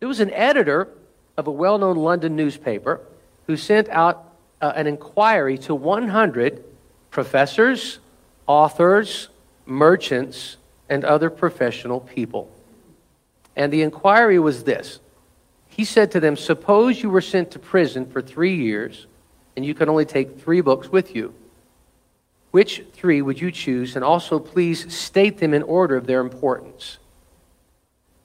There was an editor of a well known London newspaper who sent out uh, an inquiry to 100 professors, authors, merchants, and other professional people. And the inquiry was this He said to them, Suppose you were sent to prison for three years and you could only take three books with you. Which three would you choose? And also, please state them in order of their importance.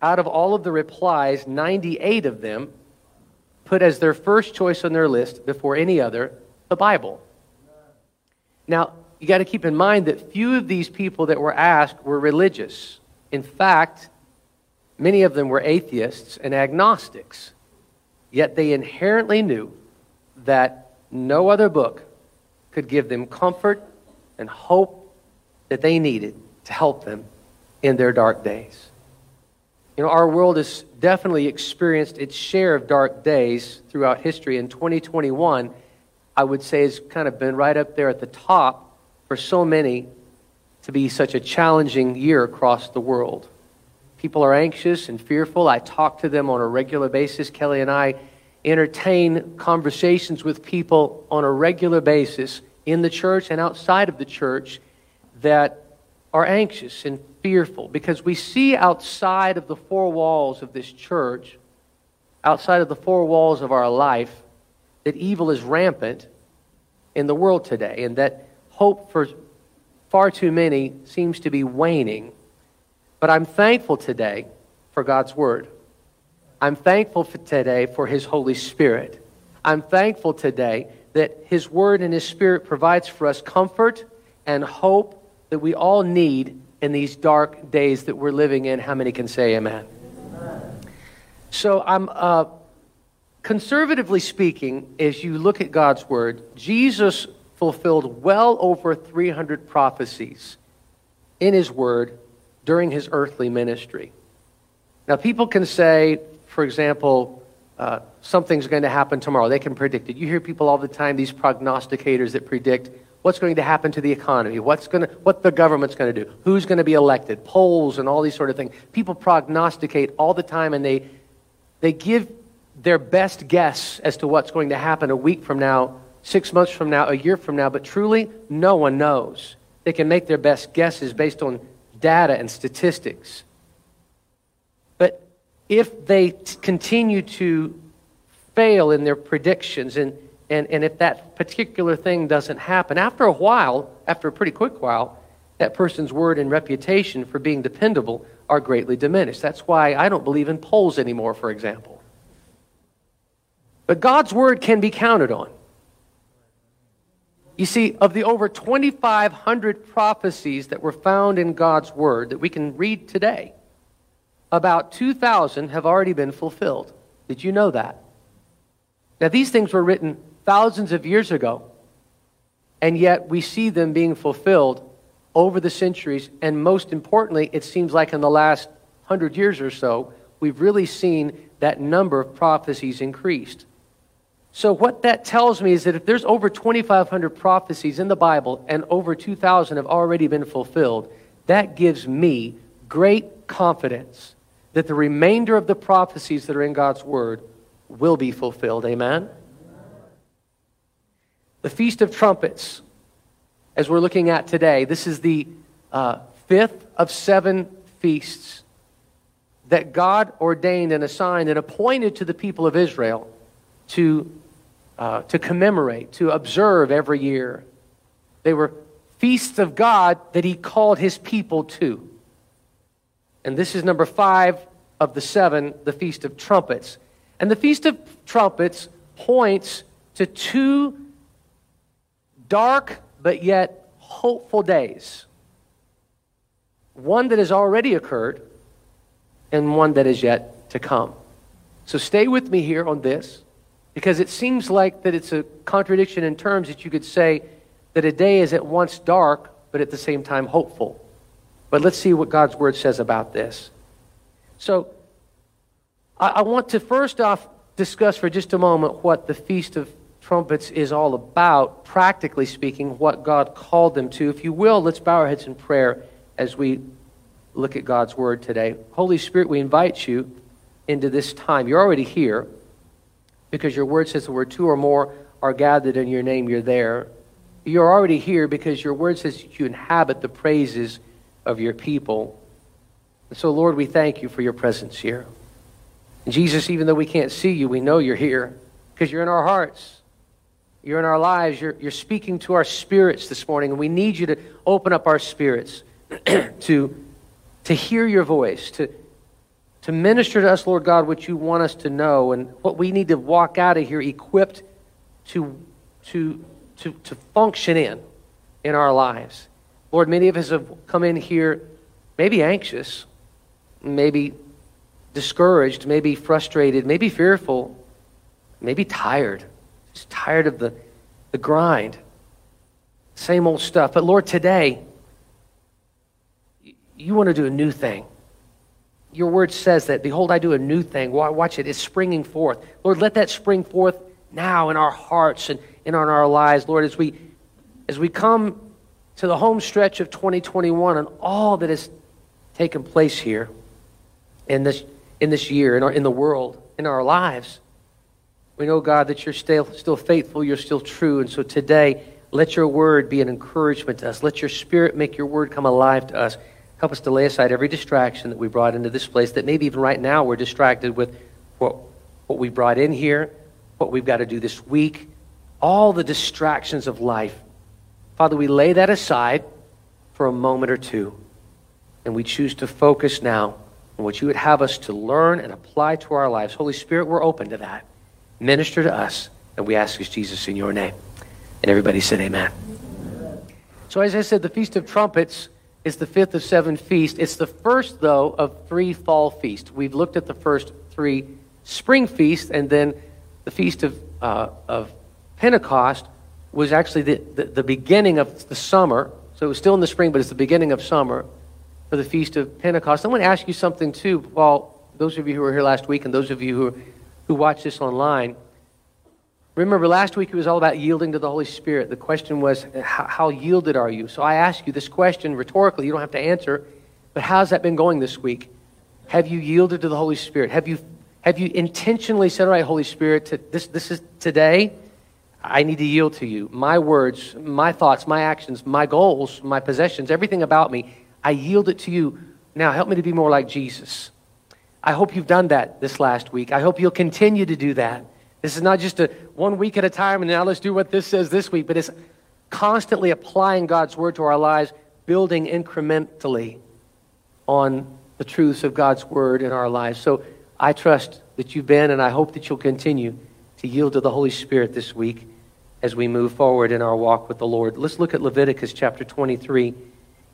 Out of all of the replies, 98 of them put as their first choice on their list before any other the Bible. Now, you got to keep in mind that few of these people that were asked were religious. In fact, many of them were atheists and agnostics. Yet they inherently knew that no other book could give them comfort and hope that they needed to help them in their dark days. You know, our world has definitely experienced its share of dark days throughout history. and 2021, I would say has kind of been right up there at the top for so many to be such a challenging year across the world. People are anxious and fearful. I talk to them on a regular basis. Kelly and I entertain conversations with people on a regular basis in the church and outside of the church that are anxious and fearful because we see outside of the four walls of this church, outside of the four walls of our life, that evil is rampant in the world today and that hope for far too many seems to be waning. But I'm thankful today for God's Word. I'm thankful for today for His Holy Spirit. I'm thankful today that His Word and His Spirit provides for us comfort and hope that we all need in these dark days that we're living in. How many can say amen? So I'm uh, conservatively speaking, as you look at God's Word, Jesus fulfilled well over 300 prophecies in His Word during His earthly ministry. Now, people can say, for example, uh, something's going to happen tomorrow. They can predict it. You hear people all the time, these prognosticators that predict what's going to happen to the economy, what's going to, what the government's going to do, who's going to be elected, polls, and all these sort of things. People prognosticate all the time, and they, they give their best guess as to what's going to happen a week from now, six months from now, a year from now, but truly, no one knows. They can make their best guesses based on data and statistics But if they t- continue to fail in their predictions and, and, and if that particular thing doesn't happen, after a while, after a pretty quick while, that person's word and reputation for being dependable are greatly diminished. That's why I don't believe in polls anymore, for example. But God's word can be counted on. You see, of the over 2,500 prophecies that were found in God's word that we can read today, about 2,000 have already been fulfilled. Did you know that? Now, these things were written thousands of years ago, and yet we see them being fulfilled over the centuries. And most importantly, it seems like in the last hundred years or so, we've really seen that number of prophecies increased. So, what that tells me is that if there's over 2,500 prophecies in the Bible and over 2,000 have already been fulfilled, that gives me great confidence that the remainder of the prophecies that are in God's Word will be fulfilled. Amen? The Feast of Trumpets, as we're looking at today, this is the uh, fifth of seven feasts that God ordained and assigned and appointed to the people of Israel to, uh, to commemorate, to observe every year. They were feasts of God that He called His people to. And this is number five of the seven, the Feast of Trumpets. And the Feast of Trumpets points to two dark but yet hopeful days one that has already occurred and one that is yet to come. So stay with me here on this because it seems like that it's a contradiction in terms that you could say that a day is at once dark but at the same time hopeful. But let's see what God's word says about this. So I, I want to first off discuss for just a moment what the Feast of Trumpets is all about, practically speaking, what God called them to. If you will, let's bow our heads in prayer as we look at God's word today. Holy Spirit, we invite you into this time. You're already here because your word says the word two or more are gathered in your name, you're there. You're already here because your word says you inhabit the praises of your people. And so, Lord, we thank you for your presence here. Jesus, even though we can't see you, we know you're here because you're in our hearts. You're in our lives. You're, you're speaking to our spirits this morning, and we need you to open up our spirits to, to hear your voice, to, to minister to us, Lord God, what you want us to know and what we need to walk out of here equipped to, to, to, to function in in our lives. Lord, many of us have come in here maybe anxious, maybe discouraged, maybe frustrated, maybe fearful, maybe tired. Just tired of the, the grind. Same old stuff. But Lord, today, you want to do a new thing. Your word says that, behold, I do a new thing. Watch it, it's springing forth. Lord, let that spring forth now in our hearts and in our lives, Lord, as we as we come to the home stretch of 2021 and all that has taken place here in this in this year, in, our, in the world, in our lives. We know, God, that you're still, still faithful, you're still true. And so today, let your word be an encouragement to us. Let your spirit make your word come alive to us. Help us to lay aside every distraction that we brought into this place, that maybe even right now we're distracted with what, what we brought in here, what we've got to do this week, all the distractions of life. Father, we lay that aside for a moment or two, and we choose to focus now on what you would have us to learn and apply to our lives. Holy Spirit, we're open to that. Minister to us, and we ask this, Jesus, in your name. And everybody said, Amen. So, as I said, the Feast of Trumpets is the fifth of seven feasts. It's the first, though, of three fall feasts. We've looked at the first three spring feasts, and then the Feast of, uh, of Pentecost was actually the, the, the beginning of the summer. So it was still in the spring, but it's the beginning of summer for the Feast of Pentecost. I want to ask you something, too, while those of you who were here last week and those of you who, who watch this online. Remember, last week it was all about yielding to the Holy Spirit. The question was, how, yielded are you? So I ask you this question rhetorically. You don't have to answer, but how's that been going this week? Have you yielded to the Holy Spirit? Have you, have you intentionally said, all right, Holy Spirit, to, this, this is today, I need to yield to you. My words, my thoughts, my actions, my goals, my possessions, everything about me I yield it to you. Now, help me to be more like Jesus. I hope you've done that this last week. I hope you'll continue to do that. This is not just a one week at a time and now let's do what this says this week, but it's constantly applying God's word to our lives, building incrementally on the truths of God's word in our lives. So I trust that you've been and I hope that you'll continue to yield to the Holy Spirit this week as we move forward in our walk with the Lord. Let's look at Leviticus chapter 23. And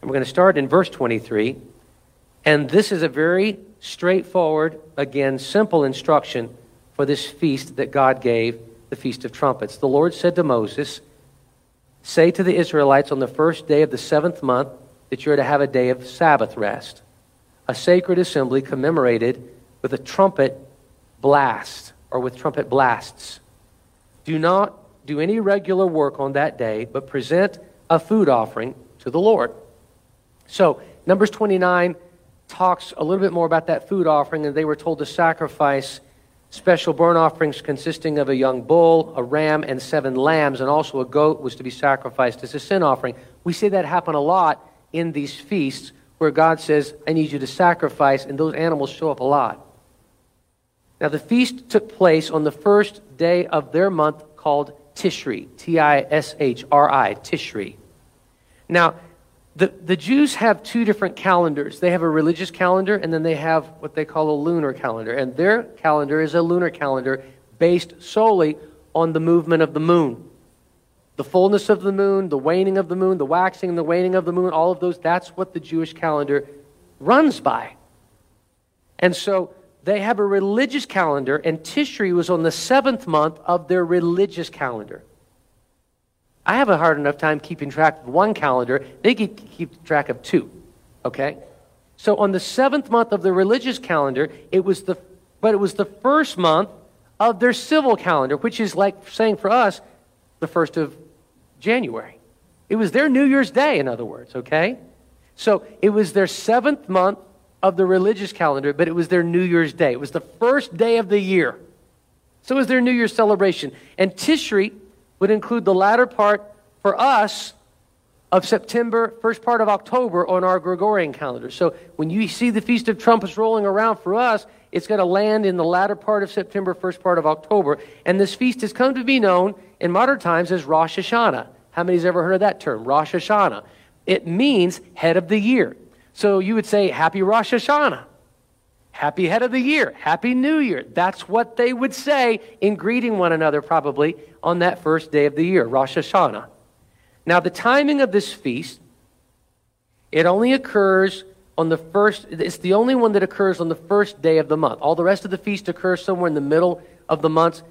we're going to start in verse 23. And this is a very straightforward, again, simple instruction for this feast that God gave, the Feast of Trumpets. The Lord said to Moses, Say to the Israelites on the first day of the seventh month that you're to have a day of Sabbath rest, a sacred assembly commemorated with a trumpet blast or with trumpet blasts. Do not do any regular work on that day, but present a food offering to the Lord. So, Numbers 29 talks a little bit more about that food offering, and they were told to sacrifice special burnt offerings consisting of a young bull, a ram, and seven lambs, and also a goat was to be sacrificed as a sin offering. We see that happen a lot in these feasts where God says, I need you to sacrifice, and those animals show up a lot. Now, the feast took place on the first day of their month called Tishri, T I S H R I, Tishri. Now, the, the Jews have two different calendars. They have a religious calendar, and then they have what they call a lunar calendar. And their calendar is a lunar calendar based solely on the movement of the moon. The fullness of the moon, the waning of the moon, the waxing and the waning of the moon, all of those, that's what the Jewish calendar runs by. And so they have a religious calendar, and Tishri was on the seventh month of their religious calendar. I have a hard enough time keeping track of one calendar. They keep, keep track of two. Okay? So on the seventh month of the religious calendar, it was the, but it was the first month of their civil calendar, which is like saying for us, the first of January. It was their New Year's Day, in other words, okay? So it was their seventh month of the religious calendar, but it was their New Year's Day. It was the first day of the year. So it was their New Year's celebration. And Tishri would include the latter part for us of September, first part of October on our Gregorian calendar. So when you see the Feast of Trumpets rolling around for us, it's going to land in the latter part of September, first part of October. And this feast has come to be known in modern times as Rosh Hashanah. How many's ever heard of that term, Rosh Hashanah? It means head of the year. So you would say, Happy Rosh Hashanah. Happy head of the year. Happy New Year. That's what they would say in greeting one another, probably, on that first day of the year, Rosh Hashanah. Now, the timing of this feast, it only occurs on the first, it's the only one that occurs on the first day of the month. All the rest of the feast occurs somewhere in the middle of the month.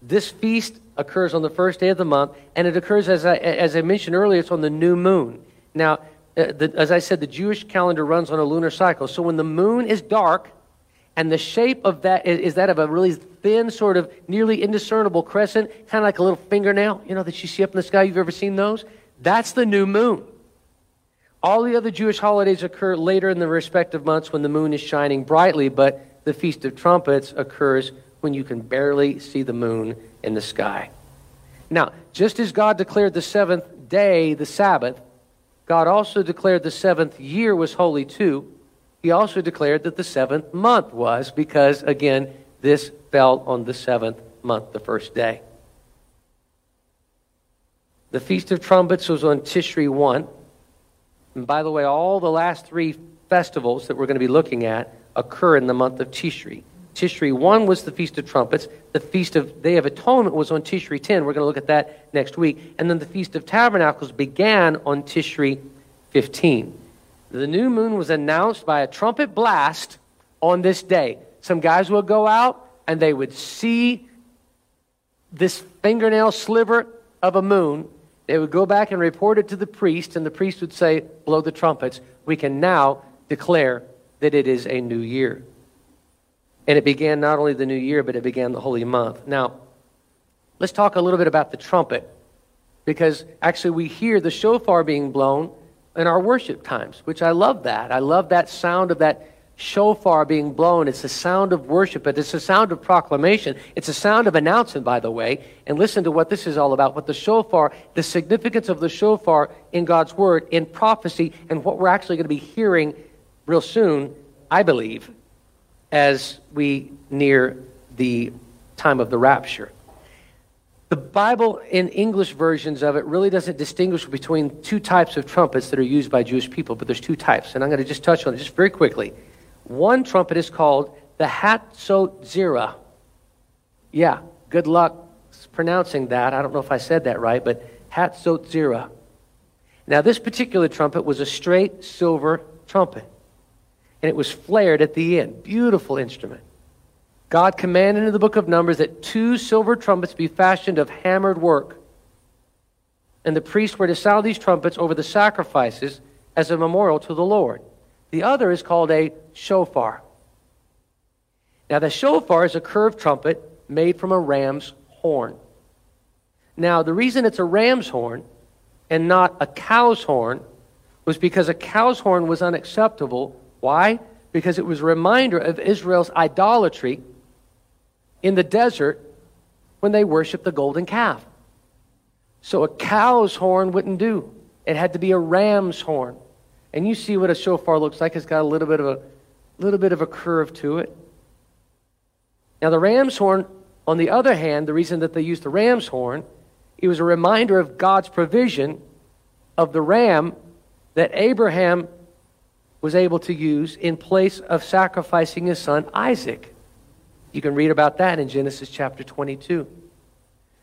This feast occurs on the first day of the month, and it occurs, as I, as I mentioned earlier, it's on the new moon. Now, uh, the, as I said, the Jewish calendar runs on a lunar cycle. So when the moon is dark, and the shape of that is, is, that of a really thin, sort of nearly indiscernible crescent, kind of like a little fingernail, you know, that you see up in the sky. You've ever seen those? That's the new moon. All the other Jewish holidays occur later in the respective months when the moon is shining brightly, but the Feast of Trumpets occurs when you can barely see the moon in the sky. Now, just as God declared the seventh day the Sabbath, God also declared the seventh year was holy too he also declared that the seventh month was, because, again, this fell on the seventh month, the first day. The Feast of Trumpets was on Tishri 1. And by the way, all the last three festivals that we're going to be looking at occur in the month of Tishri. Tishri 1 was the Feast of Trumpets. The Feast of Day of Atonement was on Tishri 10. We're going to look at that next week. And then the Feast of Tabernacles began on Tishri 15 the new moon was announced by a trumpet blast on this day. Some guys would go out and they would see this fingernail sliver of a moon. They would go back and report it to the priest, and the priest would say, Blow the trumpets. We can now declare that it is a new year. And it began not only the new year, but it began the holy month. Now, let's talk a little bit about the trumpet, because actually we hear the shofar being blown in our worship times, which I love that. I love that sound of that shofar being blown. It's a sound of worship, but it's a sound of proclamation. It's a sound of announcement, by the way. And listen to what this is all about. What the shofar, the significance of the shofar in God's word, in prophecy, and what we're actually going to be hearing real soon, I believe, as we near the time of the rapture. The Bible in English versions of it really doesn't distinguish between two types of trumpets that are used by Jewish people, but there's two types, and I'm going to just touch on it just very quickly. One trumpet is called the Hatzot. Yeah, good luck pronouncing that. I don't know if I said that right, but Hatzot. Now, this particular trumpet was a straight silver trumpet, and it was flared at the end. Beautiful instrument. God commanded in the book of Numbers that two silver trumpets be fashioned of hammered work. And the priests were to sound these trumpets over the sacrifices as a memorial to the Lord. The other is called a shofar. Now, the shofar is a curved trumpet made from a ram's horn. Now, the reason it's a ram's horn and not a cow's horn was because a cow's horn was unacceptable. Why? Because it was a reminder of Israel's idolatry in the desert when they worshiped the golden calf. So a cow's horn wouldn't do. It had to be a ram's horn. And you see what a shofar looks like. It's got a little bit of a little bit of a curve to it. Now the ram's horn, on the other hand, the reason that they used the ram's horn, it was a reminder of God's provision of the ram that Abraham was able to use in place of sacrificing his son Isaac. You can read about that in Genesis chapter 22.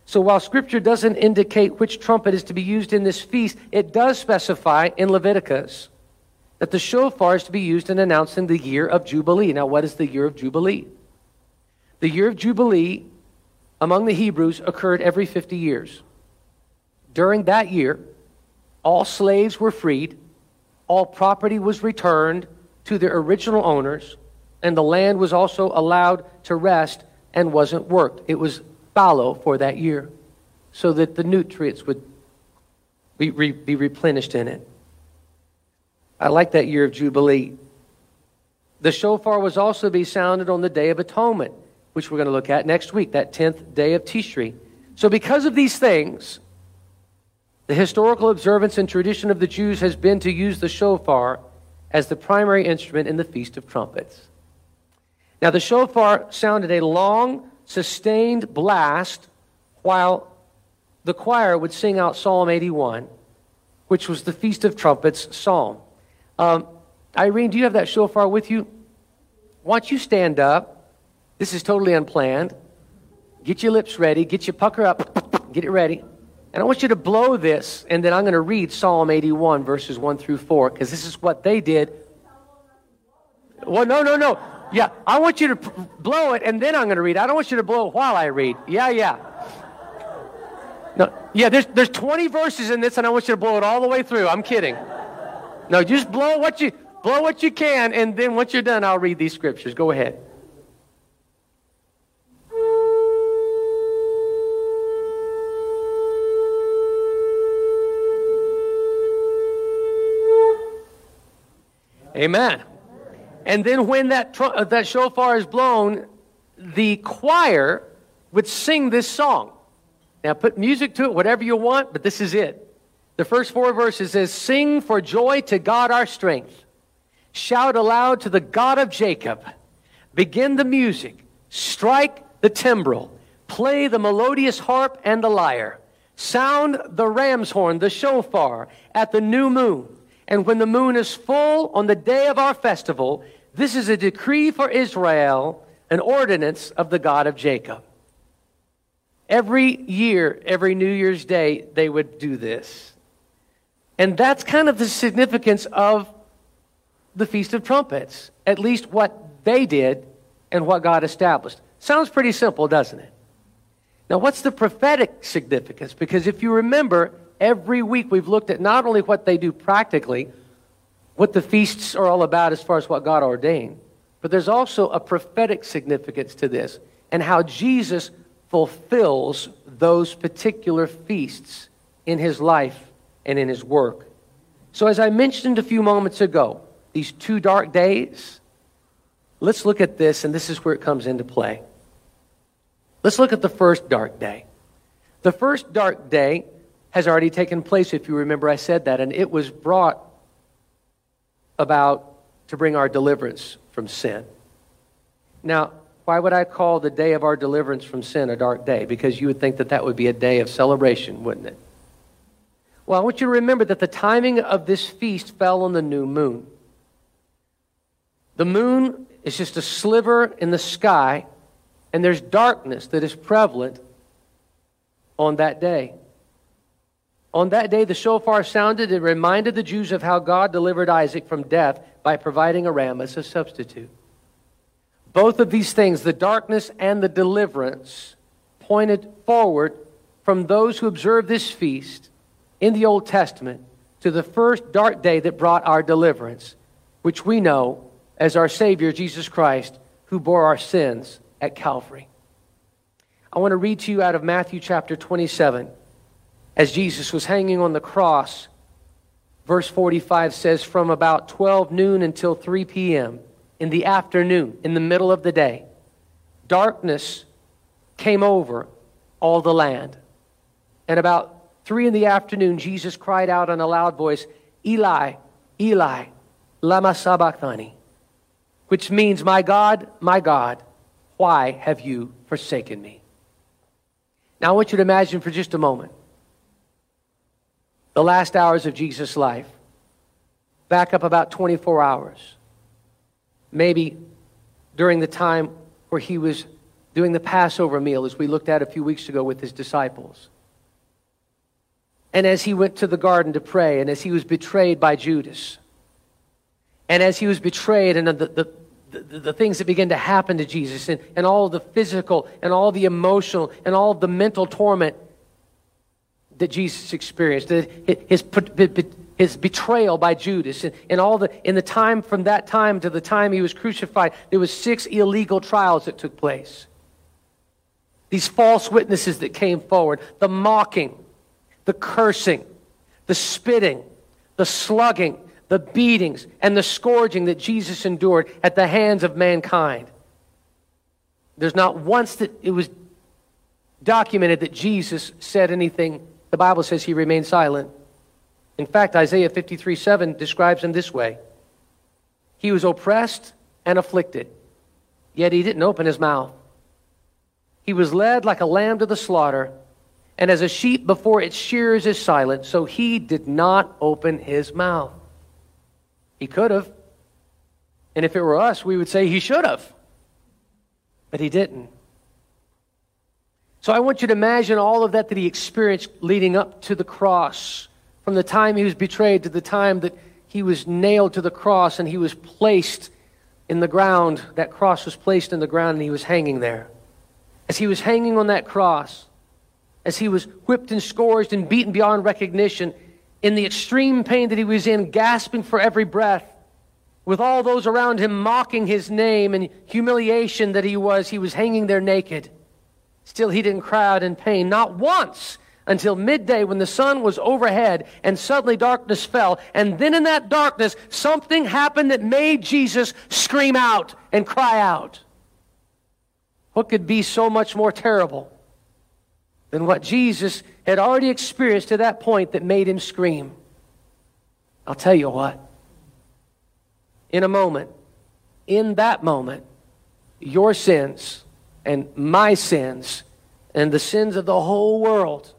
So while Scripture doesn't indicate which trumpet is to be used in this feast, it does specify in Leviticus that the shofar is to be used in announcing the year of Jubilee. Now, what is the year of Jubilee? The year of Jubilee among the Hebrews occurred every 50 years. During that year, all slaves were freed, all property was returned to their original owners, and the land was also allowed to rest and wasn't worked. It was fallow for that year so that the nutrients would be, re, be replenished in it. I like that year of Jubilee. The shofar was also to be sounded on the Day of Atonement, which we're going to look at next week, that 10th day of Tishri. So, because of these things, the historical observance and tradition of the Jews has been to use the shofar as the primary instrument in the Feast of Trumpets. Now, the shofar sounded a long, sustained blast while the choir would sing out Psalm 81, which was the Feast of Trumpets psalm. Um, Irene, do you have that shofar with you? Once you stand up, this is totally unplanned. Get your lips ready, get your pucker up, get it ready. And I want you to blow this, and then I'm going to read Psalm 81, verses 1 through 4, because this is what they did. Well, no, no, no. Yeah, I want you to blow it, and then I'm going to read. I don't want you to blow it while I read. Yeah, yeah. No, yeah, there's, there's 20 verses in this, and I want you to blow it all the way through. I'm kidding. No, just blow what you blow what you can, and then once you're done, I'll read these scriptures. Go ahead. Amen. And then when that, tr- uh, that shofar is blown, the choir would sing this song. Now put music to it, whatever you want, but this is it. The first four verses says, Sing for joy to God our strength. Shout aloud to the God of Jacob. Begin the music. Strike the timbrel. Play the melodious harp and the lyre. Sound the ram's horn, the shofar, at the new moon and when the moon is full on the day of our festival, this is a decree for Israel, an ordinance of the God of Jacob. Every year, every New Year's Day, they would do this. And that's kind of the significance of the Feast of Trumpets, at least what they did and what God established. Sounds pretty simple, doesn't it? Now, what's the prophetic significance? Because if you remember, Every week we've looked at not only what they do practically, what the feasts are all about as far as what God ordained, but there's also a prophetic significance to this and how Jesus fulfills those particular feasts in his life and in his work. So, as I mentioned a few moments ago, these two dark days, let's look at this, and this is where it comes into play. Let's look at the first dark day. The first dark day has already taken place, if you remember, I said that, and it was brought about to bring our deliverance from sin. Now, why would I call the day of our deliverance from sin a dark day? Because you would think that that would be a day of celebration, wouldn't it? Well, I want you to remember that the timing of this feast fell on the new moon. The moon is just a sliver in the sky, and there's darkness that is prevalent on that day. On that day, the shofar sounded and reminded the Jews of how God delivered Isaac from death by providing a ram as a substitute. Both of these things, the darkness and the deliverance, pointed forward from those who observed this feast in the Old Testament to the first dark day that brought our deliverance, which we know as our Savior, Jesus Christ, who bore our sins at Calvary. I want to read to you out of Matthew chapter 27 as Jesus was hanging on the cross. Verse 45 says, From about 12 noon until 3 p.m., in the afternoon, in the middle of the day, darkness came over all the land. And about 3 in the afternoon, Jesus cried out in a loud voice, Eli, Eli, lama sabachthani, which means, My God, my God, why have you forsaken me? Now I want you to imagine for just a moment the last hours of Jesus' life. Back up about 24 hours. Maybe during the time where he was doing the Passover meal, as we looked at a few weeks ago with his disciples. And as he went to the garden to pray, and as he was betrayed by Judas, and as he was betrayed, and the, the, the, the, things that begin to happen to Jesus, and, and all the physical, and all the emotional, and all the mental torment that Jesus experienced, his, his betrayal by Judas, and all the, in the time from that time to the time he was crucified, there was six illegal trials that took place. These false witnesses that came forward, the mocking, the cursing, the spitting, the slugging, the beatings, and the scourging that Jesus endured at the hands of mankind. There's not once that it was documented that Jesus said anything. The Bible says he remained silent. In fact, Isaiah 53 7 describes him this way He was oppressed and afflicted, yet he didn't open his mouth. He was led like a lamb to the slaughter, and as a sheep before its shears is silent, so he did not open his mouth. He could have. And if it were us, we would say he should have. But he didn't. So I want you to imagine all of that that he experienced leading up to the cross, from the time he was betrayed to the time that he was nailed to the cross and he was placed in the ground. That cross was placed in the ground and he was hanging there. As he was hanging on that cross, as he was whipped and scourged and beaten beyond recognition, in the extreme pain that he was in, gasping for every breath, with all those around him mocking his name and humiliation that he was, he was hanging there naked. Still, he didn't cry out in pain, not once until midday when the sun was overhead and suddenly darkness fell. And then in that darkness, something happened that made Jesus scream out and cry out. What could be so much more terrible than what Jesus had already experienced to that point that made him scream? I'll tell you what. In a moment, in that moment, your sins and my sins and the sins of the whole world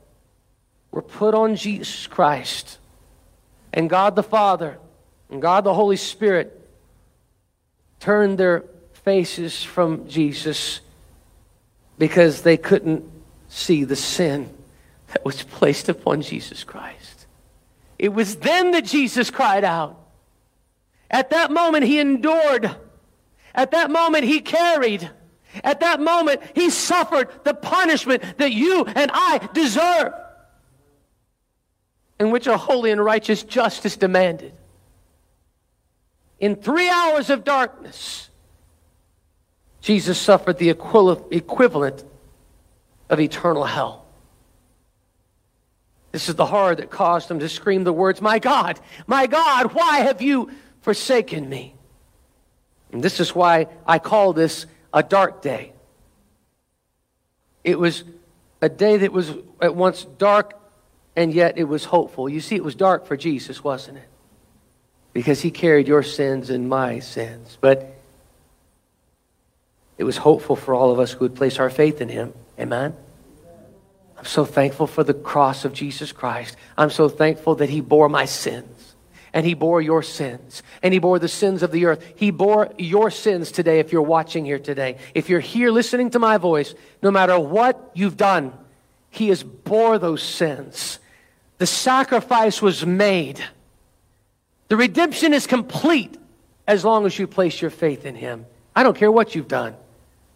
were put on Jesus Christ. And God the Father and God the Holy Spirit turned their faces from Jesus because they couldn't see the sin that was placed upon Jesus Christ. It was then that Jesus cried out. At that moment, he endured. At that moment, he carried. At that moment, he suffered the punishment that you and I deserve, in which a holy and righteous justice demanded. In three hours of darkness, Jesus suffered the equivalent of eternal hell. This is the horror that caused him to scream the words, My God, my God, why have you forsaken me? And this is why I call this a dark day. It was a day that was at once dark and yet it was hopeful. You see, it was dark for Jesus, wasn't it? Because he carried your sins and my sins. But it was hopeful for all of us who would place our faith in him. Amen? I'm so thankful for the cross of Jesus Christ. I'm so thankful that he bore my sins and he bore your sins and he bore the sins of the earth. He bore your sins today if you're watching here today. If you're here listening to my voice, no matter what you've done, he has bore those sins. The sacrifice was made. The redemption is complete as long as you place your faith in him. I don't care what you've done.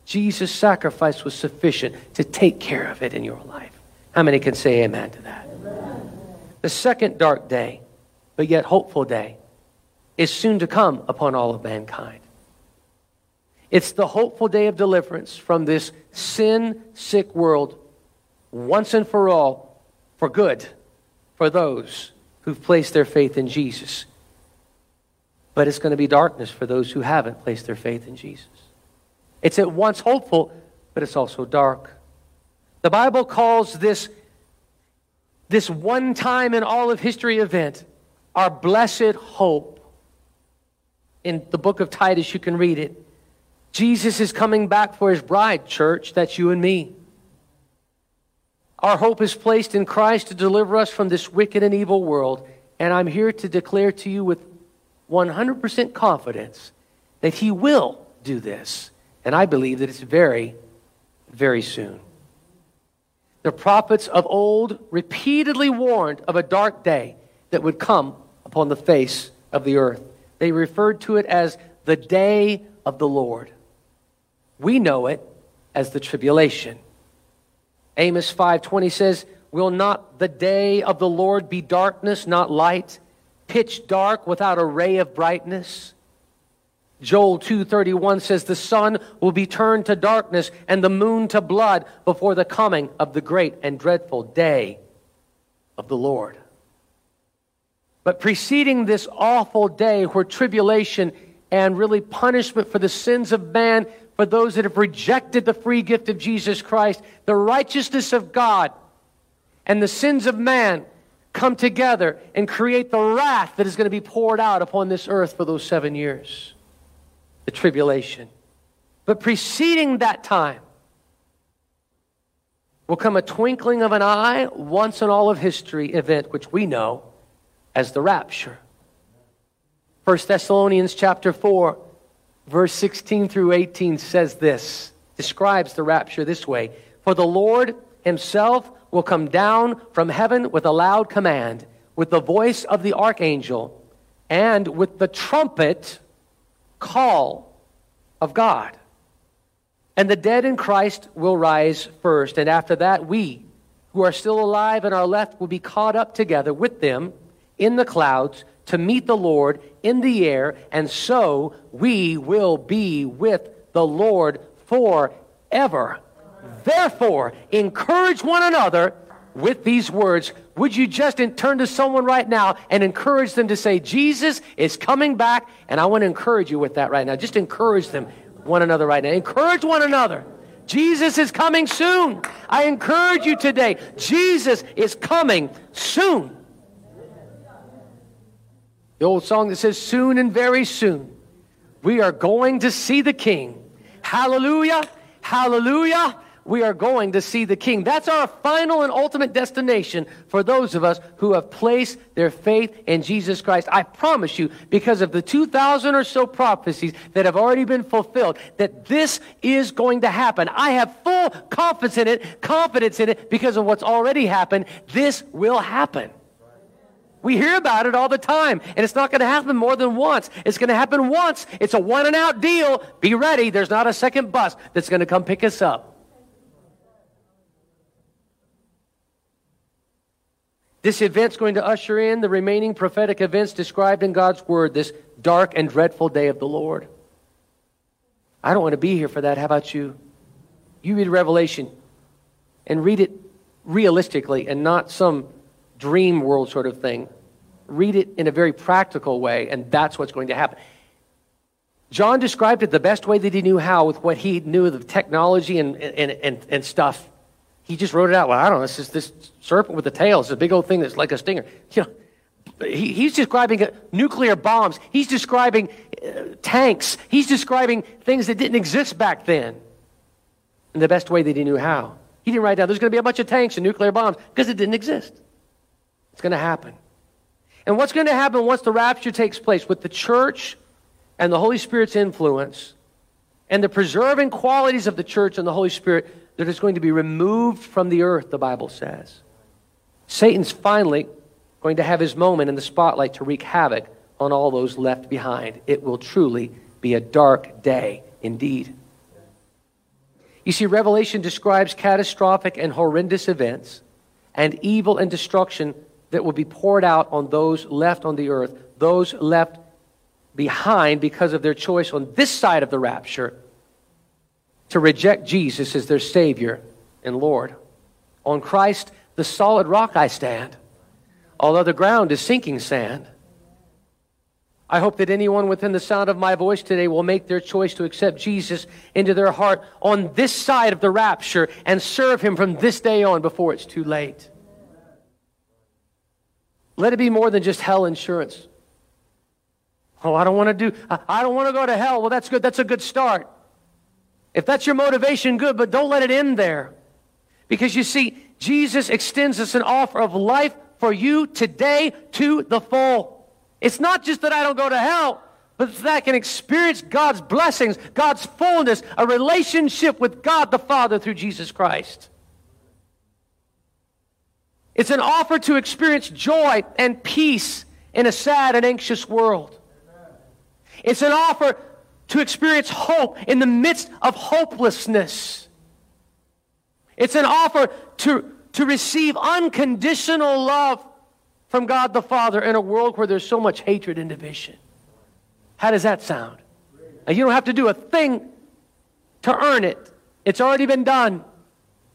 Jesus' sacrifice was sufficient to take care of it in your life. How many can say amen to that? Amen. The second dark day but yet hopeful day is soon to come upon all of mankind. It's the hopeful day of deliverance from this sin sick world once and for all for good for those who've placed their faith in Jesus. But it's going to be darkness for those who haven't placed their faith in Jesus. It's at once hopeful, but it's also dark. The Bible calls this, this one time in all of history event our blessed hope. In the book of Titus, you can read it. Jesus is coming back for his bride, church. That's you and me. Our hope is placed in Christ to deliver us from this wicked and evil world. And I'm here to declare to you with 100% confidence that he will do this. And I believe that it's very, very soon. The prophets of old repeatedly warned of a dark day that would come upon the face of the earth. They referred to it as the day of the Lord. We know it as the tribulation. Amos 5:20 says, "Will not the day of the Lord be darkness, not light, pitch dark without a ray of brightness?" Joel 2:31 says the sun will be turned to darkness and the moon to blood before the coming of the great and dreadful day of the Lord. But preceding this awful day where tribulation and really punishment for the sins of man, for those that have rejected the free gift of Jesus Christ, the righteousness of God and the sins of man come together and create the wrath that is going to be poured out upon this earth for those seven years the tribulation. But preceding that time will come a twinkling of an eye, once in all of history event, which we know as the rapture. 1 Thessalonians chapter 4, verse 16 through 18 says this, describes the rapture this way For the Lord himself will come down from heaven with a loud command, with the voice of the archangel, and with the trumpet call of God. And the dead in Christ will rise first, and after that, we who are still alive and are left will be caught up together with them in the clouds to meet the Lord in the air, and so we will be with the Lord forever. Therefore, encourage one another with these words. Would you just turn to someone right now and encourage them to say, Jesus is coming back? And I want to encourage you with that right now. Just encourage them, one another right now. Encourage one another. Jesus is coming soon. I encourage you today. Jesus is coming soon. The old song that says, Soon and very soon, we are going to see the King. Hallelujah! Hallelujah! we are going to see the King. That's our final and ultimate destination for those of us who have placed their faith in Jesus Christ. I promise you, because of the 2,000 or so prophecies that have already been fulfilled, that this is going to happen. I have full confidence in it, confidence in it because of what's already happened. This will happen. We hear about it all the time, and it's not going to happen more than once. It's going to happen once. It's a one and out deal. Be ready. There's not a second bus that's going to come pick us up. This event's going to usher in the remaining prophetic events described in God's Word, this dark and dreadful day of the Lord. I don't want to be here for that. How about you? You read Revelation and read it realistically and not some dream world sort of thing. Read it in a very practical way, and that's what's going to happen. John described it the best way that he knew how with what he knew of the technology and, and, and, and stuff. He just wrote it out. Well, I don't know. It's just this serpent with a tail. It's a big old thing that's like a stinger. You know, he, he's describing nuclear bombs. He's describing uh, tanks. He's describing things that didn't exist back then in the best way that he knew how. He didn't write down there's going to be a bunch of tanks and nuclear bombs because it didn't exist. It's going to happen. And what's going to happen once the rapture takes place with the church and the Holy Spirit's influence and the preserving qualities of the church and the Holy Spirit that is going to be removed from the earth, the Bible says. Satan's finally going to have his moment in the spotlight to wreak havoc on all those left behind. It will truly be a dark day indeed. You see, Revelation describes catastrophic and horrendous events and evil and destruction that will be poured out on those left on the earth, those left behind because of their choice on this side of the rapture to reject Jesus as their Savior and Lord. On Christ, the solid rock I stand, although the ground is sinking sand. I hope that anyone within the sound of my voice today will make their choice to accept Jesus into their heart on this side of the rapture and serve Him from this day on before it's too late. Let it be more than just hell insurance. Oh, I don't want to do, I don't want to go to hell. Well, that's good. That's a good start. If that's your motivation, good, but don't let it end there. Because you see, Jesus extends us an offer of life for you today to the full. It's not just that I don't go to hell, but that I can experience God's blessings, God's fullness, a relationship with God the Father through Jesus Christ. It's an offer to experience joy and peace in a sad and anxious world. It's an offer to experience hope in the midst of hopelessness. It's an offer to, to receive unconditional love from God the Father in a world where there's so much hatred and division. How does that sound? Now, you don't have to do a thing to earn it, it's already been done.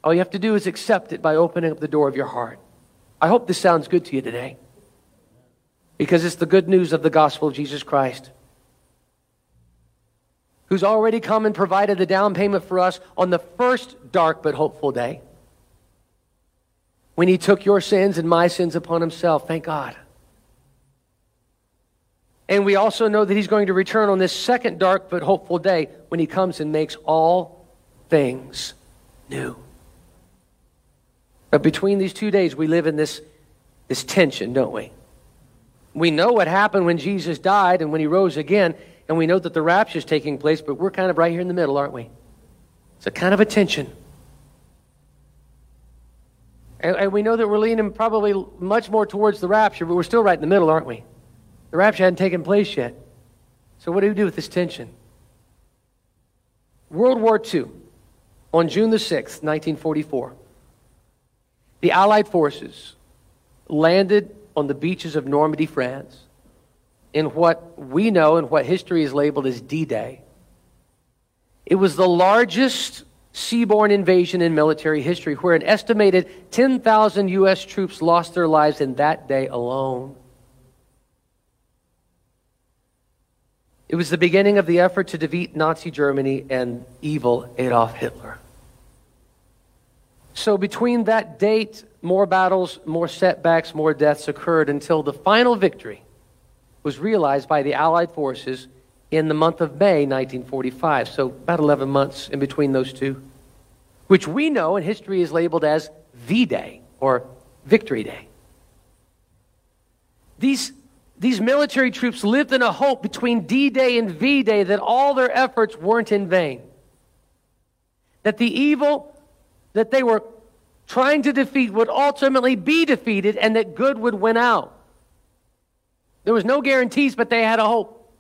All you have to do is accept it by opening up the door of your heart. I hope this sounds good to you today. Because it's the good news of the gospel of Jesus Christ, who's already come and provided the down payment for us on the first dark but hopeful day when he took your sins and my sins upon himself. Thank God. And we also know that he's going to return on this second dark but hopeful day when he comes and makes all things new. But between these two days, we live in this, this tension, don't we? We know what happened when Jesus died and when he rose again, and we know that the rapture is taking place, but we're kind of right here in the middle, aren't we? It's a kind of a tension. And, and, we know that we're leaning probably much more towards the rapture, but we're still right in the middle, aren't we? The rapture hadn't taken place yet. So, what do we do with this tension? World War II, on June the 6th, 1944, the Allied forces landed on the beaches of Normandy, France, in what we know and what history is labeled as D Day. It was the largest seaborne invasion in military history, where an estimated 10,000 U.S. troops lost their lives in that day alone. It was the beginning of the effort to defeat Nazi Germany and evil Adolf Hitler. So, between that date, more battles, more setbacks, more deaths occurred until the final victory was realized by the Allied forces in the month of May 1945. So, about 11 months in between those two, which we know in history is labeled as V Day or Victory Day. These, these military troops lived in a hope between D Day and V Day that all their efforts weren't in vain. That the evil that they were trying to defeat would ultimately be defeated and that good would win out. There was no guarantees, but they had a hope.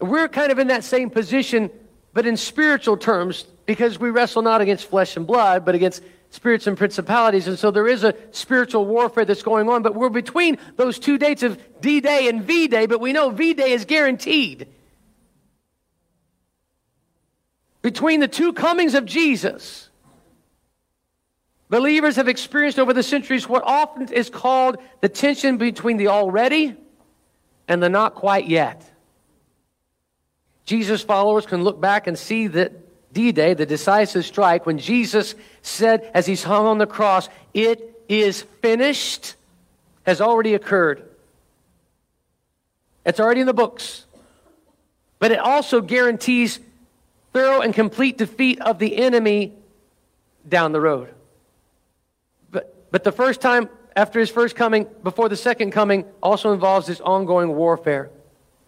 We're kind of in that same position, but in spiritual terms, because we wrestle not against flesh and blood, but against spirits and principalities. And so there is a spiritual warfare that's going on, but we're between those two dates of D Day and V Day, but we know V Day is guaranteed. Between the two comings of Jesus, believers have experienced over the centuries what often is called the tension between the already and the not quite yet. Jesus' followers can look back and see that D Day, the decisive strike, when Jesus said, as he's hung on the cross, It is finished, has already occurred. It's already in the books. But it also guarantees thorough and complete defeat of the enemy down the road. But, but the first time after his first coming, before the second coming, also involves this ongoing warfare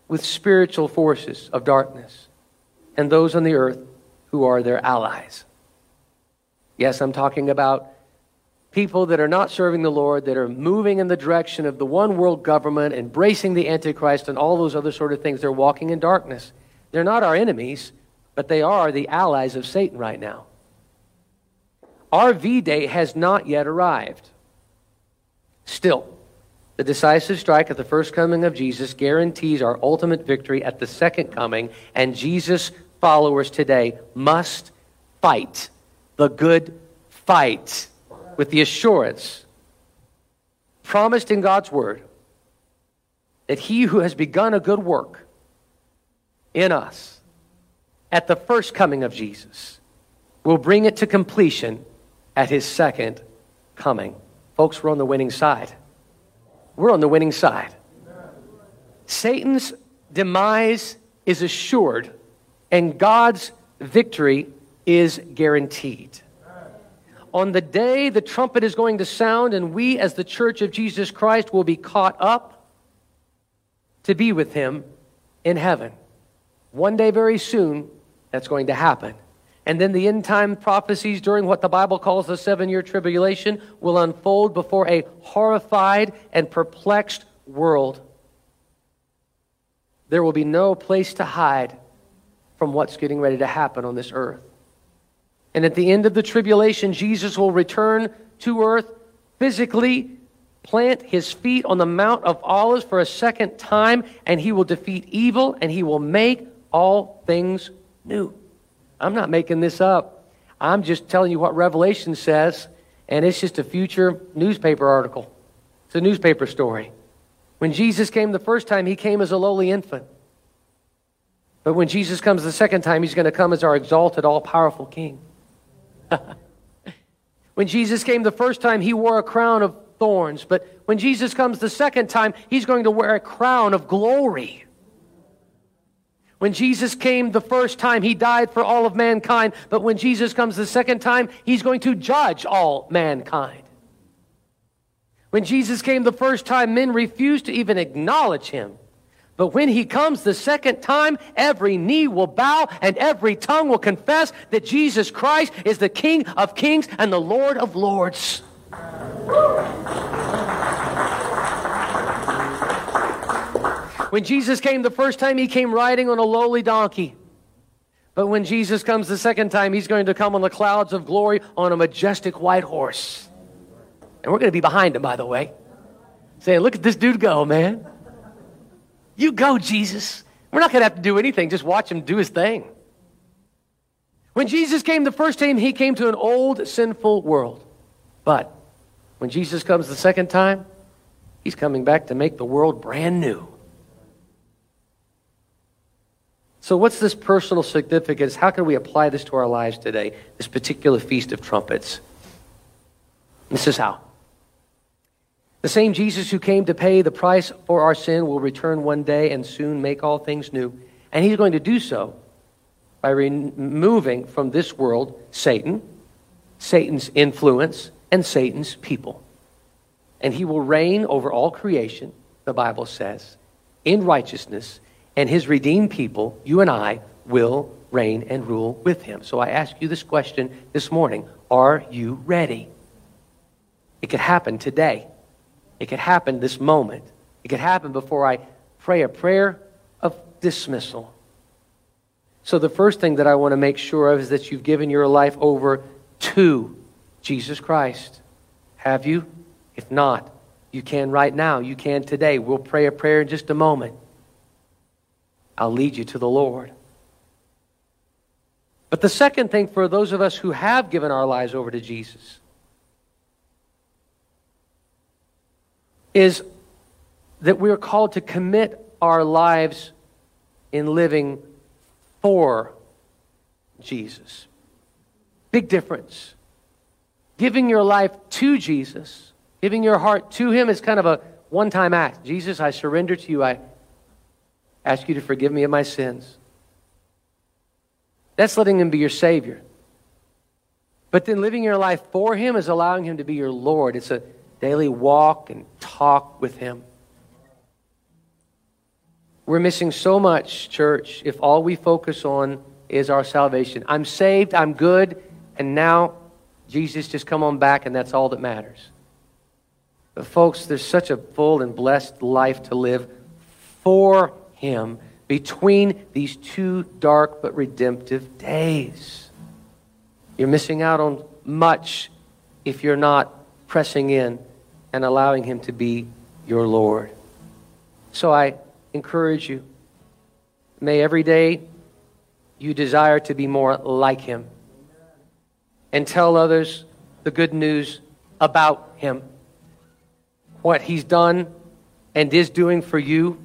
with spiritual forces of darkness and those on the earth who are their allies. Yes, I'm talking about people that are not serving the Lord, that are moving in the direction of the one world government, embracing the Antichrist, and all those other sort of things. They're walking in darkness. They're not our enemies, but they are the allies of Satan right now. Our V Day has not yet arrived. Still, the decisive strike at the first coming of Jesus guarantees our ultimate victory at the second coming, and Jesus' followers today must fight the good fight with the assurance promised in God's Word that he who has begun a good work in us at the first coming of Jesus will bring it to completion at his second coming. Folks, we're on the winning side. We're on the winning side. Satan's demise is assured, and God's victory is guaranteed. On the day the trumpet is going to sound, and we, as the church of Jesus Christ, will be caught up to be with him in heaven. One day, very soon, that's going to happen. And then the end time prophecies during what the Bible calls the seven year tribulation will unfold before a horrified and perplexed world. There will be no place to hide from what's getting ready to happen on this earth. And at the end of the tribulation, Jesus will return to earth physically, plant his feet on the Mount of Olives for a second time, and he will defeat evil and he will make all things new. I'm not making this up. I'm just telling you what Revelation says, and it's just a future newspaper article. It's a newspaper story. When Jesus came the first time, he came as a lowly infant. But when Jesus comes the second time, he's going to come as our exalted, all powerful king. when Jesus came the first time, he wore a crown of thorns. But when Jesus comes the second time, he's going to wear a crown of glory. When Jesus came the first time, he died for all of mankind. But when Jesus comes the second time, he's going to judge all mankind. When Jesus came the first time, men refused to even acknowledge him. But when he comes the second time, every knee will bow and every tongue will confess that Jesus Christ is the King of kings and the Lord of lords. When Jesus came the first time, he came riding on a lowly donkey. But when Jesus comes the second time, he's going to come on the clouds of glory on a majestic white horse. And we're going to be behind him, by the way, saying, Look at this dude go, man. You go, Jesus. We're not going to have to do anything, just watch him do his thing. When Jesus came the first time, he came to an old, sinful world. But when Jesus comes the second time, he's coming back to make the world brand new. So, what's this personal significance? How can we apply this to our lives today, this particular Feast of Trumpets? This is how. The same Jesus who came to pay the price for our sin will return one day and soon make all things new. And he's going to do so by removing from this world Satan, Satan's influence, and Satan's people. And he will reign over all creation, the Bible says, in righteousness, and his redeemed people, you and I, will reign and rule with him. So I ask you this question this morning Are you ready? It could happen today. It could happen this moment. It could happen before I pray a prayer of dismissal. So, the first thing that I want to make sure of is that you've given your life over to Jesus Christ. Have you? If not, you can right now. You can today. We'll pray a prayer in just a moment. I'll lead you to the Lord. But the second thing for those of us who have given our lives over to Jesus is that we're called to commit our lives in living for Jesus. Big difference. Giving your life to Jesus, giving your heart to Him is kind of a one time act. Jesus, I surrender to you. I ask you to forgive me of my sins. That's letting Him be your Savior. But then living your life for Him is allowing Him to be your Lord. It's a daily walk and talk with Him. We're missing so much, church, if all we focus on is our salvation. I'm saved, I'm good, and now Jesus just come on back, and that's all that matters. But, folks, there's such a full and blessed life to live for Him between these two dark but redemptive days. You're missing out on much if you're not pressing in and allowing Him to be your Lord. So I encourage you may every day you desire to be more like Him and tell others the good news about Him, what He's done and is doing for you.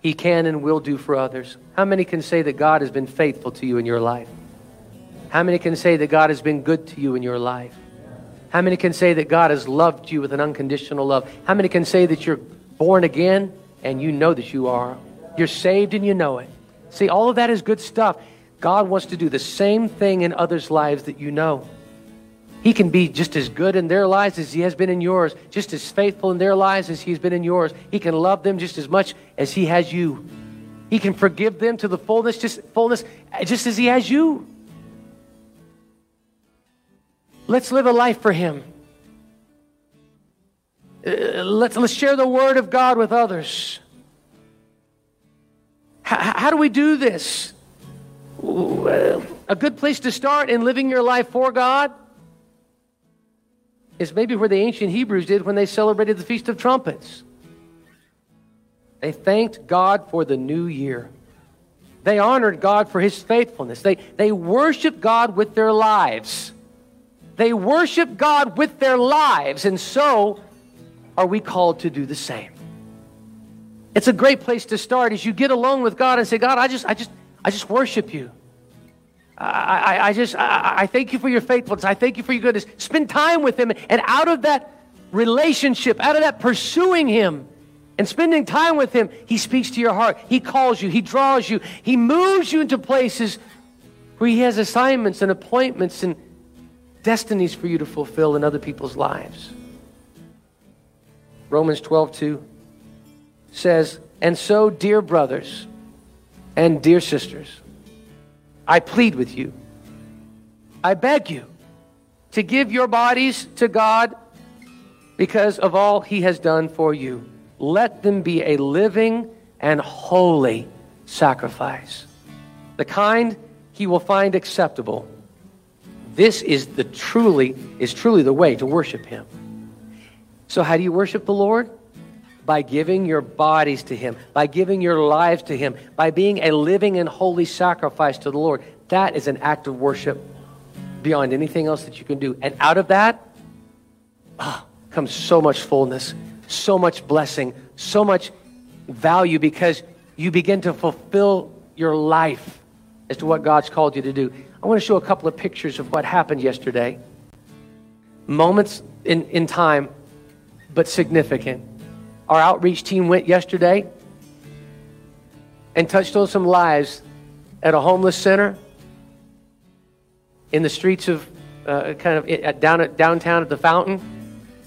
He can and will do for others. How many can say that God has been faithful to you in your life? How many can say that God has been good to you in your life? How many can say that God has loved you with an unconditional love? How many can say that you're born again and you know that you are? You're saved and you know it. See, all of that is good stuff. God wants to do the same thing in others' lives that you know. He can be just as good in their lives as He has been in yours, just as faithful in their lives as He's been in yours. He can love them just as much as He has you. He can forgive them to the fullness, just fullness, just as He has you. Let's live a life for Him. Uh, let's, let's share the Word of God with others. How, how do we do this? A good place to start in living your life for God is maybe where the ancient Hebrews did when they celebrated the Feast of Trumpets. They thanked God for the new year. They honored God for his faithfulness. They, they worshiped God with their lives. They worship God with their lives. And so, are we called to do the same? It's a great place to start as you get alone with God and say, God, I just, I just, I just worship you. I, I, I just, I, I thank you for your faithfulness. I thank you for your goodness. Spend time with Him. And out of that relationship, out of that pursuing Him and spending time with Him, He speaks to your heart. He calls you. He draws you. He moves you into places where He has assignments and appointments and destinies for you to fulfill in other people's lives. Romans 12, 2 says, And so, dear brothers and dear sisters, I plead with you. I beg you to give your bodies to God because of all he has done for you. Let them be a living and holy sacrifice, the kind he will find acceptable. This is the truly is truly the way to worship him. So how do you worship the Lord? By giving your bodies to Him, by giving your lives to Him, by being a living and holy sacrifice to the Lord. That is an act of worship beyond anything else that you can do. And out of that oh, comes so much fullness, so much blessing, so much value because you begin to fulfill your life as to what God's called you to do. I want to show a couple of pictures of what happened yesterday. Moments in, in time, but significant. Our outreach team went yesterday and touched on some lives at a homeless center in the streets of uh, kind of at, down at downtown at the fountain,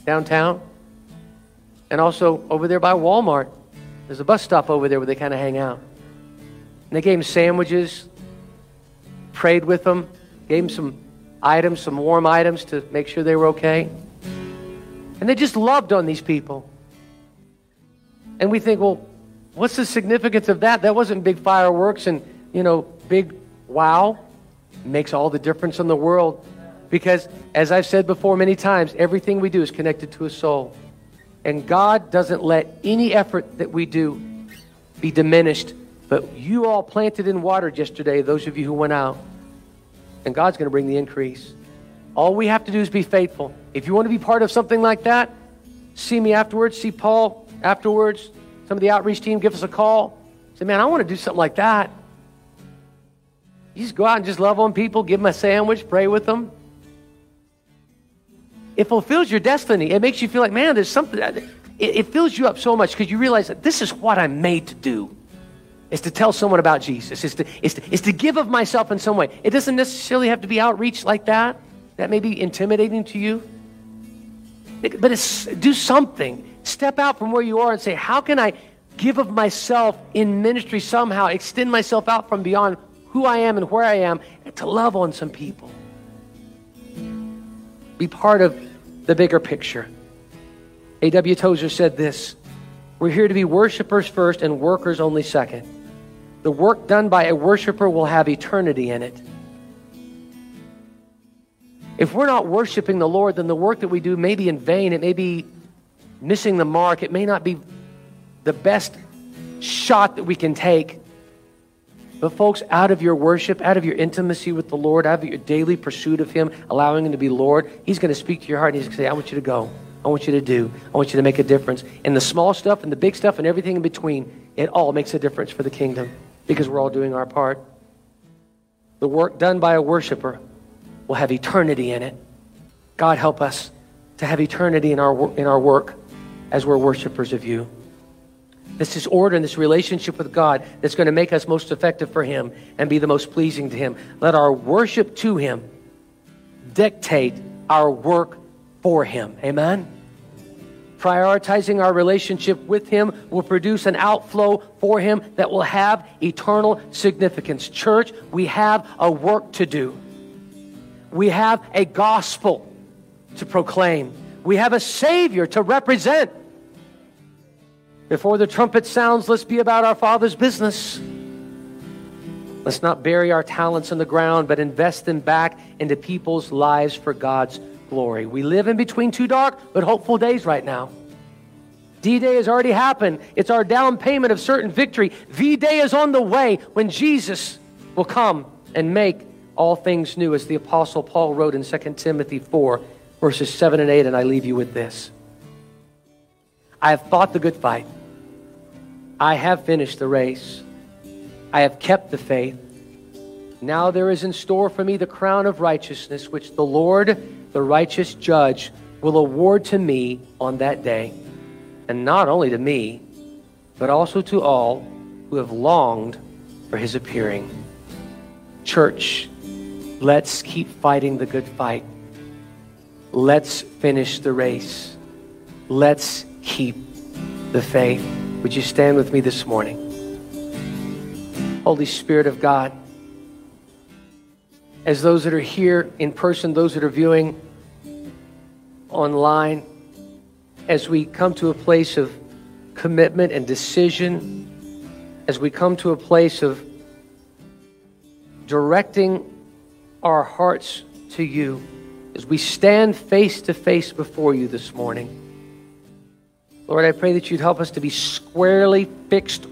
downtown, and also over there by Walmart. There's a bus stop over there where they kind of hang out. And they gave them sandwiches, prayed with them, gave them some items, some warm items to make sure they were okay. And they just loved on these people. And we think, well, what's the significance of that? That wasn't big fireworks and, you know, big wow. Makes all the difference in the world. Because, as I've said before many times, everything we do is connected to a soul. And God doesn't let any effort that we do be diminished. But you all planted and watered yesterday, those of you who went out. And God's going to bring the increase. All we have to do is be faithful. If you want to be part of something like that, see me afterwards, see Paul, afterwards, some of the outreach team give us a call. Say, man, I want to do something like that. You just go out and just love on people, give them a sandwich, pray with them. It fulfills your destiny. It makes you feel like, man, there's something. It, it fills you up so much because you realize that this is what I'm made to do. Is to tell someone about Jesus. Is to, is, to, is to give of myself in some way. It doesn't necessarily have to be outreach like that. That may be intimidating to you. But it's do something. Step out from where you are and say, How can I give of myself in ministry somehow, extend myself out from beyond who I am and where I am, and to love on some people? Be part of the bigger picture. A.W. Tozer said this We're here to be worshipers first and workers only second. The work done by a worshiper will have eternity in it. If we're not worshiping the Lord, then the work that we do may be in vain. It may be missing the mark. It may not be the best shot that we can take. But, folks, out of your worship, out of your intimacy with the Lord, out of your daily pursuit of Him, allowing Him to be Lord, He's going to speak to your heart and He's going to say, I want you to go. I want you to do. I want you to make a difference. And the small stuff and the big stuff and everything in between, it all makes a difference for the kingdom because we're all doing our part. The work done by a worshiper will have eternity in it. God help us to have eternity in our, in our work as we're worshipers of you. This is order and this relationship with God that's going to make us most effective for Him and be the most pleasing to Him. Let our worship to Him dictate our work for Him. Amen? Prioritizing our relationship with Him will produce an outflow for Him that will have eternal significance. Church, we have a work to do. We have a gospel to proclaim. We have a Savior to represent. Before the trumpet sounds, let's be about our Father's business. Let's not bury our talents in the ground, but invest them back into people's lives for God's glory. We live in between two dark but hopeful days right now. D Day has already happened. It's our down payment of certain victory. V Day is on the way when Jesus will come and make all things new, as the Apostle Paul wrote in 2 Timothy 4, verses 7 and 8. And I leave you with this I have fought the good fight. I have finished the race. I have kept the faith. Now there is in store for me the crown of righteousness, which the Lord, the righteous judge, will award to me on that day. And not only to me, but also to all who have longed for his appearing. Church, let's keep fighting the good fight. Let's finish the race. Let's keep the faith. Would you stand with me this morning? Holy Spirit of God, as those that are here in person, those that are viewing online, as we come to a place of commitment and decision, as we come to a place of directing our hearts to you, as we stand face to face before you this morning. Lord, I pray that you'd help us to be squarely fixed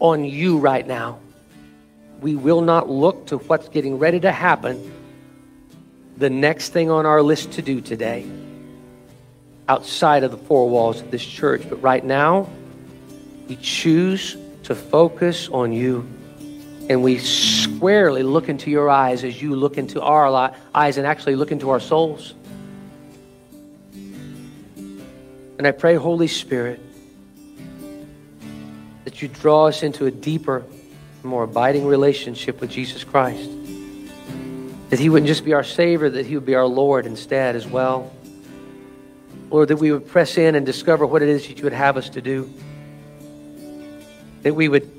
on you right now. We will not look to what's getting ready to happen, the next thing on our list to do today, outside of the four walls of this church. But right now, we choose to focus on you. And we squarely look into your eyes as you look into our eyes and actually look into our souls. And I pray, Holy Spirit, that you draw us into a deeper, more abiding relationship with Jesus Christ. That he wouldn't just be our Savior, that he would be our Lord instead as well. Lord, that we would press in and discover what it is that you would have us to do. That we would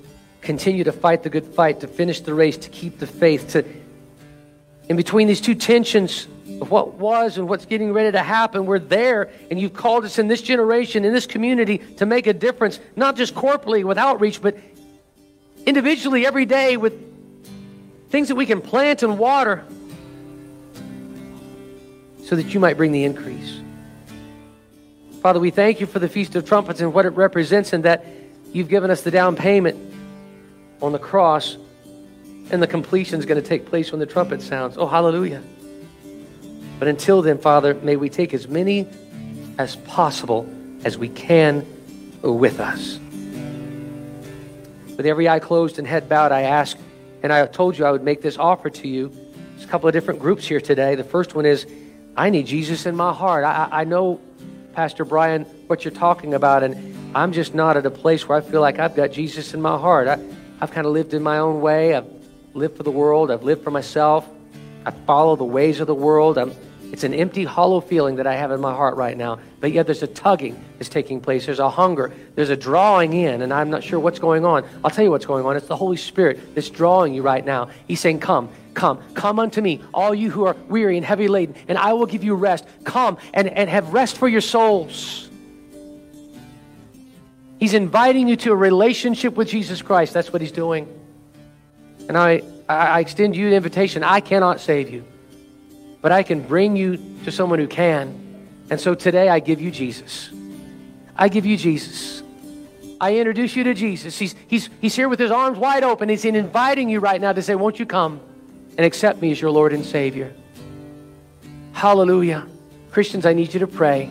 continue to fight the good fight, to finish the race, to keep the faith, to in between these two tensions, of what was and what's getting ready to happen. We're there, and you've called us in this generation, in this community, to make a difference, not just corporately with outreach, but individually every day with things that we can plant and water so that you might bring the increase. Father, we thank you for the Feast of Trumpets and what it represents, and that you've given us the down payment on the cross, and the completion is going to take place when the trumpet sounds. Oh, hallelujah. But until then, Father, may we take as many as possible as we can with us. With every eye closed and head bowed, I ask, and I told you I would make this offer to you. There's a couple of different groups here today. The first one is, I need Jesus in my heart. I, I know, Pastor Brian, what you're talking about, and I'm just not at a place where I feel like I've got Jesus in my heart. I, I've kind of lived in my own way. I've lived for the world. I've lived for myself. I follow the ways of the world. I'm, it's an empty, hollow feeling that I have in my heart right now. But yet there's a tugging that's taking place. There's a hunger. There's a drawing in, and I'm not sure what's going on. I'll tell you what's going on. It's the Holy Spirit that's drawing you right now. He's saying, Come, come, come unto me, all you who are weary and heavy laden, and I will give you rest. Come and, and have rest for your souls. He's inviting you to a relationship with Jesus Christ. That's what he's doing. And I, I extend you an invitation. I cannot save you but I can bring you to someone who can. And so today I give you Jesus. I give you Jesus. I introduce you to Jesus. He's, he's, he's here with his arms wide open. He's inviting you right now to say, Won't you come and accept me as your Lord and Savior? Hallelujah. Christians, I need you to pray.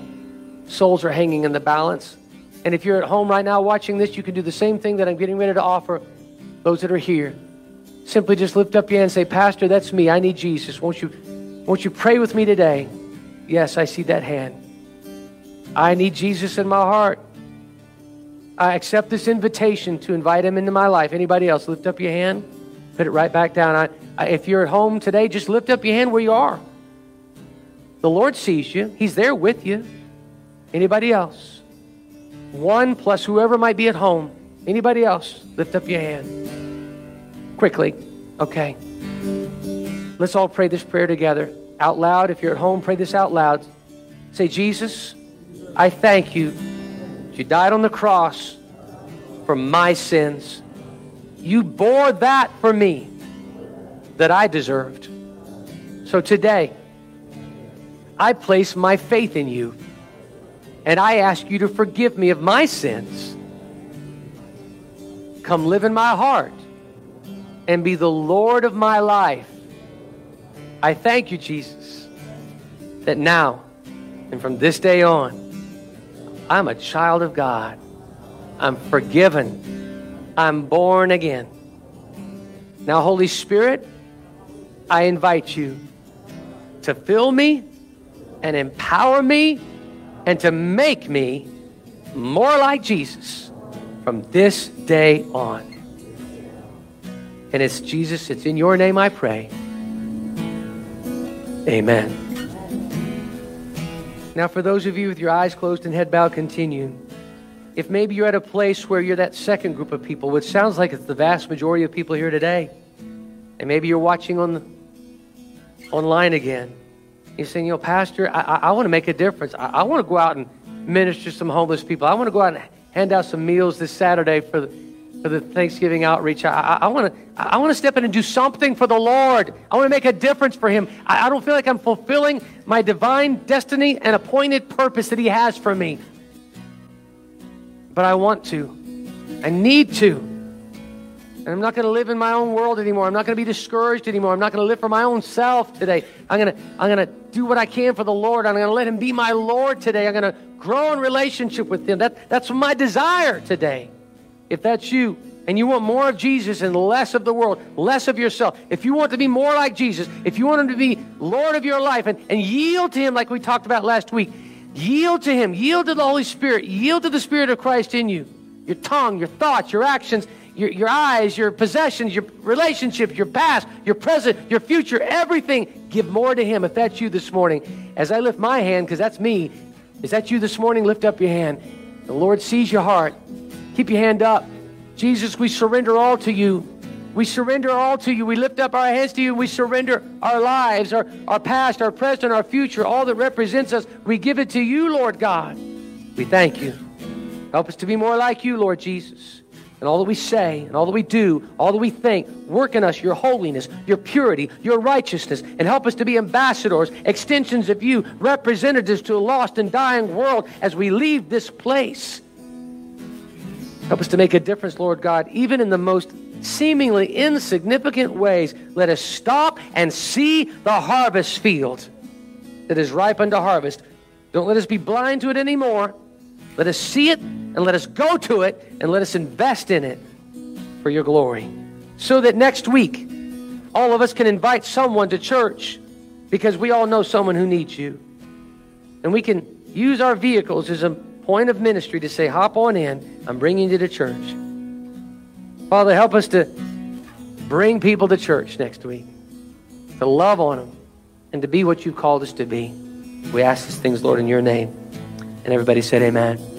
Souls are hanging in the balance. And if you're at home right now watching this, you can do the same thing that I'm getting ready to offer those that are here. Simply just lift up your hand and say, Pastor, that's me. I need Jesus. Won't you won't you pray with me today? Yes, I see that hand. I need Jesus in my heart. I accept this invitation to invite him into my life. Anybody else, lift up your hand. Put it right back down. I, I, if you're at home today, just lift up your hand where you are. The Lord sees you. He's there with you. Anybody else? One plus whoever might be at home. Anybody else? Lift up your hand. Quickly. Okay. Let's all pray this prayer together out loud. If you're at home, pray this out loud. Say, Jesus, I thank you. You died on the cross for my sins. You bore that for me that I deserved. So today, I place my faith in you and I ask you to forgive me of my sins. Come live in my heart and be the Lord of my life. I thank you, Jesus, that now and from this day on, I'm a child of God. I'm forgiven. I'm born again. Now, Holy Spirit, I invite you to fill me and empower me and to make me more like Jesus from this day on. And it's Jesus, it's in your name I pray. Amen. Now, for those of you with your eyes closed and head bowed, continue. If maybe you're at a place where you're that second group of people, which sounds like it's the vast majority of people here today, and maybe you're watching on the, online again, you're saying, you know, Pastor, I, I, I want to make a difference. I, I want to go out and minister some homeless people. I want to go out and hand out some meals this Saturday for the, for the Thanksgiving outreach. I, want to I want to step in and do something for the Lord. I want to make a difference for Him. I, I don't feel like I'm fulfilling my divine destiny and appointed purpose that He has for me. But I want to. I need to. And I'm not going to live in my own world anymore. I'm not going to be discouraged anymore. I'm not going to live for my own self today. I'm going to, I'm going to do what I can for the Lord. I'm going to let Him be my Lord today. I'm going to grow in relationship with Him. That, that's my desire today. If that's you, and you want more of Jesus and less of the world, less of yourself, if you want to be more like Jesus, if you want Him to be Lord of your life and, and yield to Him like we talked about last week, yield to Him, yield to the Holy Spirit, yield to the Spirit of Christ in you, your tongue, your thoughts, your actions, your, your eyes, your possessions, your relationships, your past, your present, your future, everything. Give more to Him if that's you this morning. As I lift my hand, because that's me, is that you this morning? Lift up your hand. The Lord sees your heart. Keep your hand up. Jesus, we surrender all to you. We surrender all to you. We lift up our hands to you. We surrender our lives, our, our past, our present, our future, all that represents us. We give it to you, Lord God. We thank you. Help us to be more like you, Lord Jesus and all that we say and all that we do, all that we think, work in us your holiness, your purity, your righteousness, and help us to be ambassadors, extensions of you, representatives to a lost and dying world as we leave this place. Help us to make a difference, Lord God, even in the most seemingly insignificant ways. Let us stop and see the harvest field that is ripe unto harvest. Don't let us be blind to it anymore. Let us see it and let us go to it and let us invest in it for your glory. So that next week, all of us can invite someone to church because we all know someone who needs you. And we can use our vehicles as a point of ministry to say, hop on in, I'm bringing you to church. Father, help us to bring people to church next week, to love on them, and to be what you've called us to be. We ask these things, Lord, in your name. And everybody said, Amen.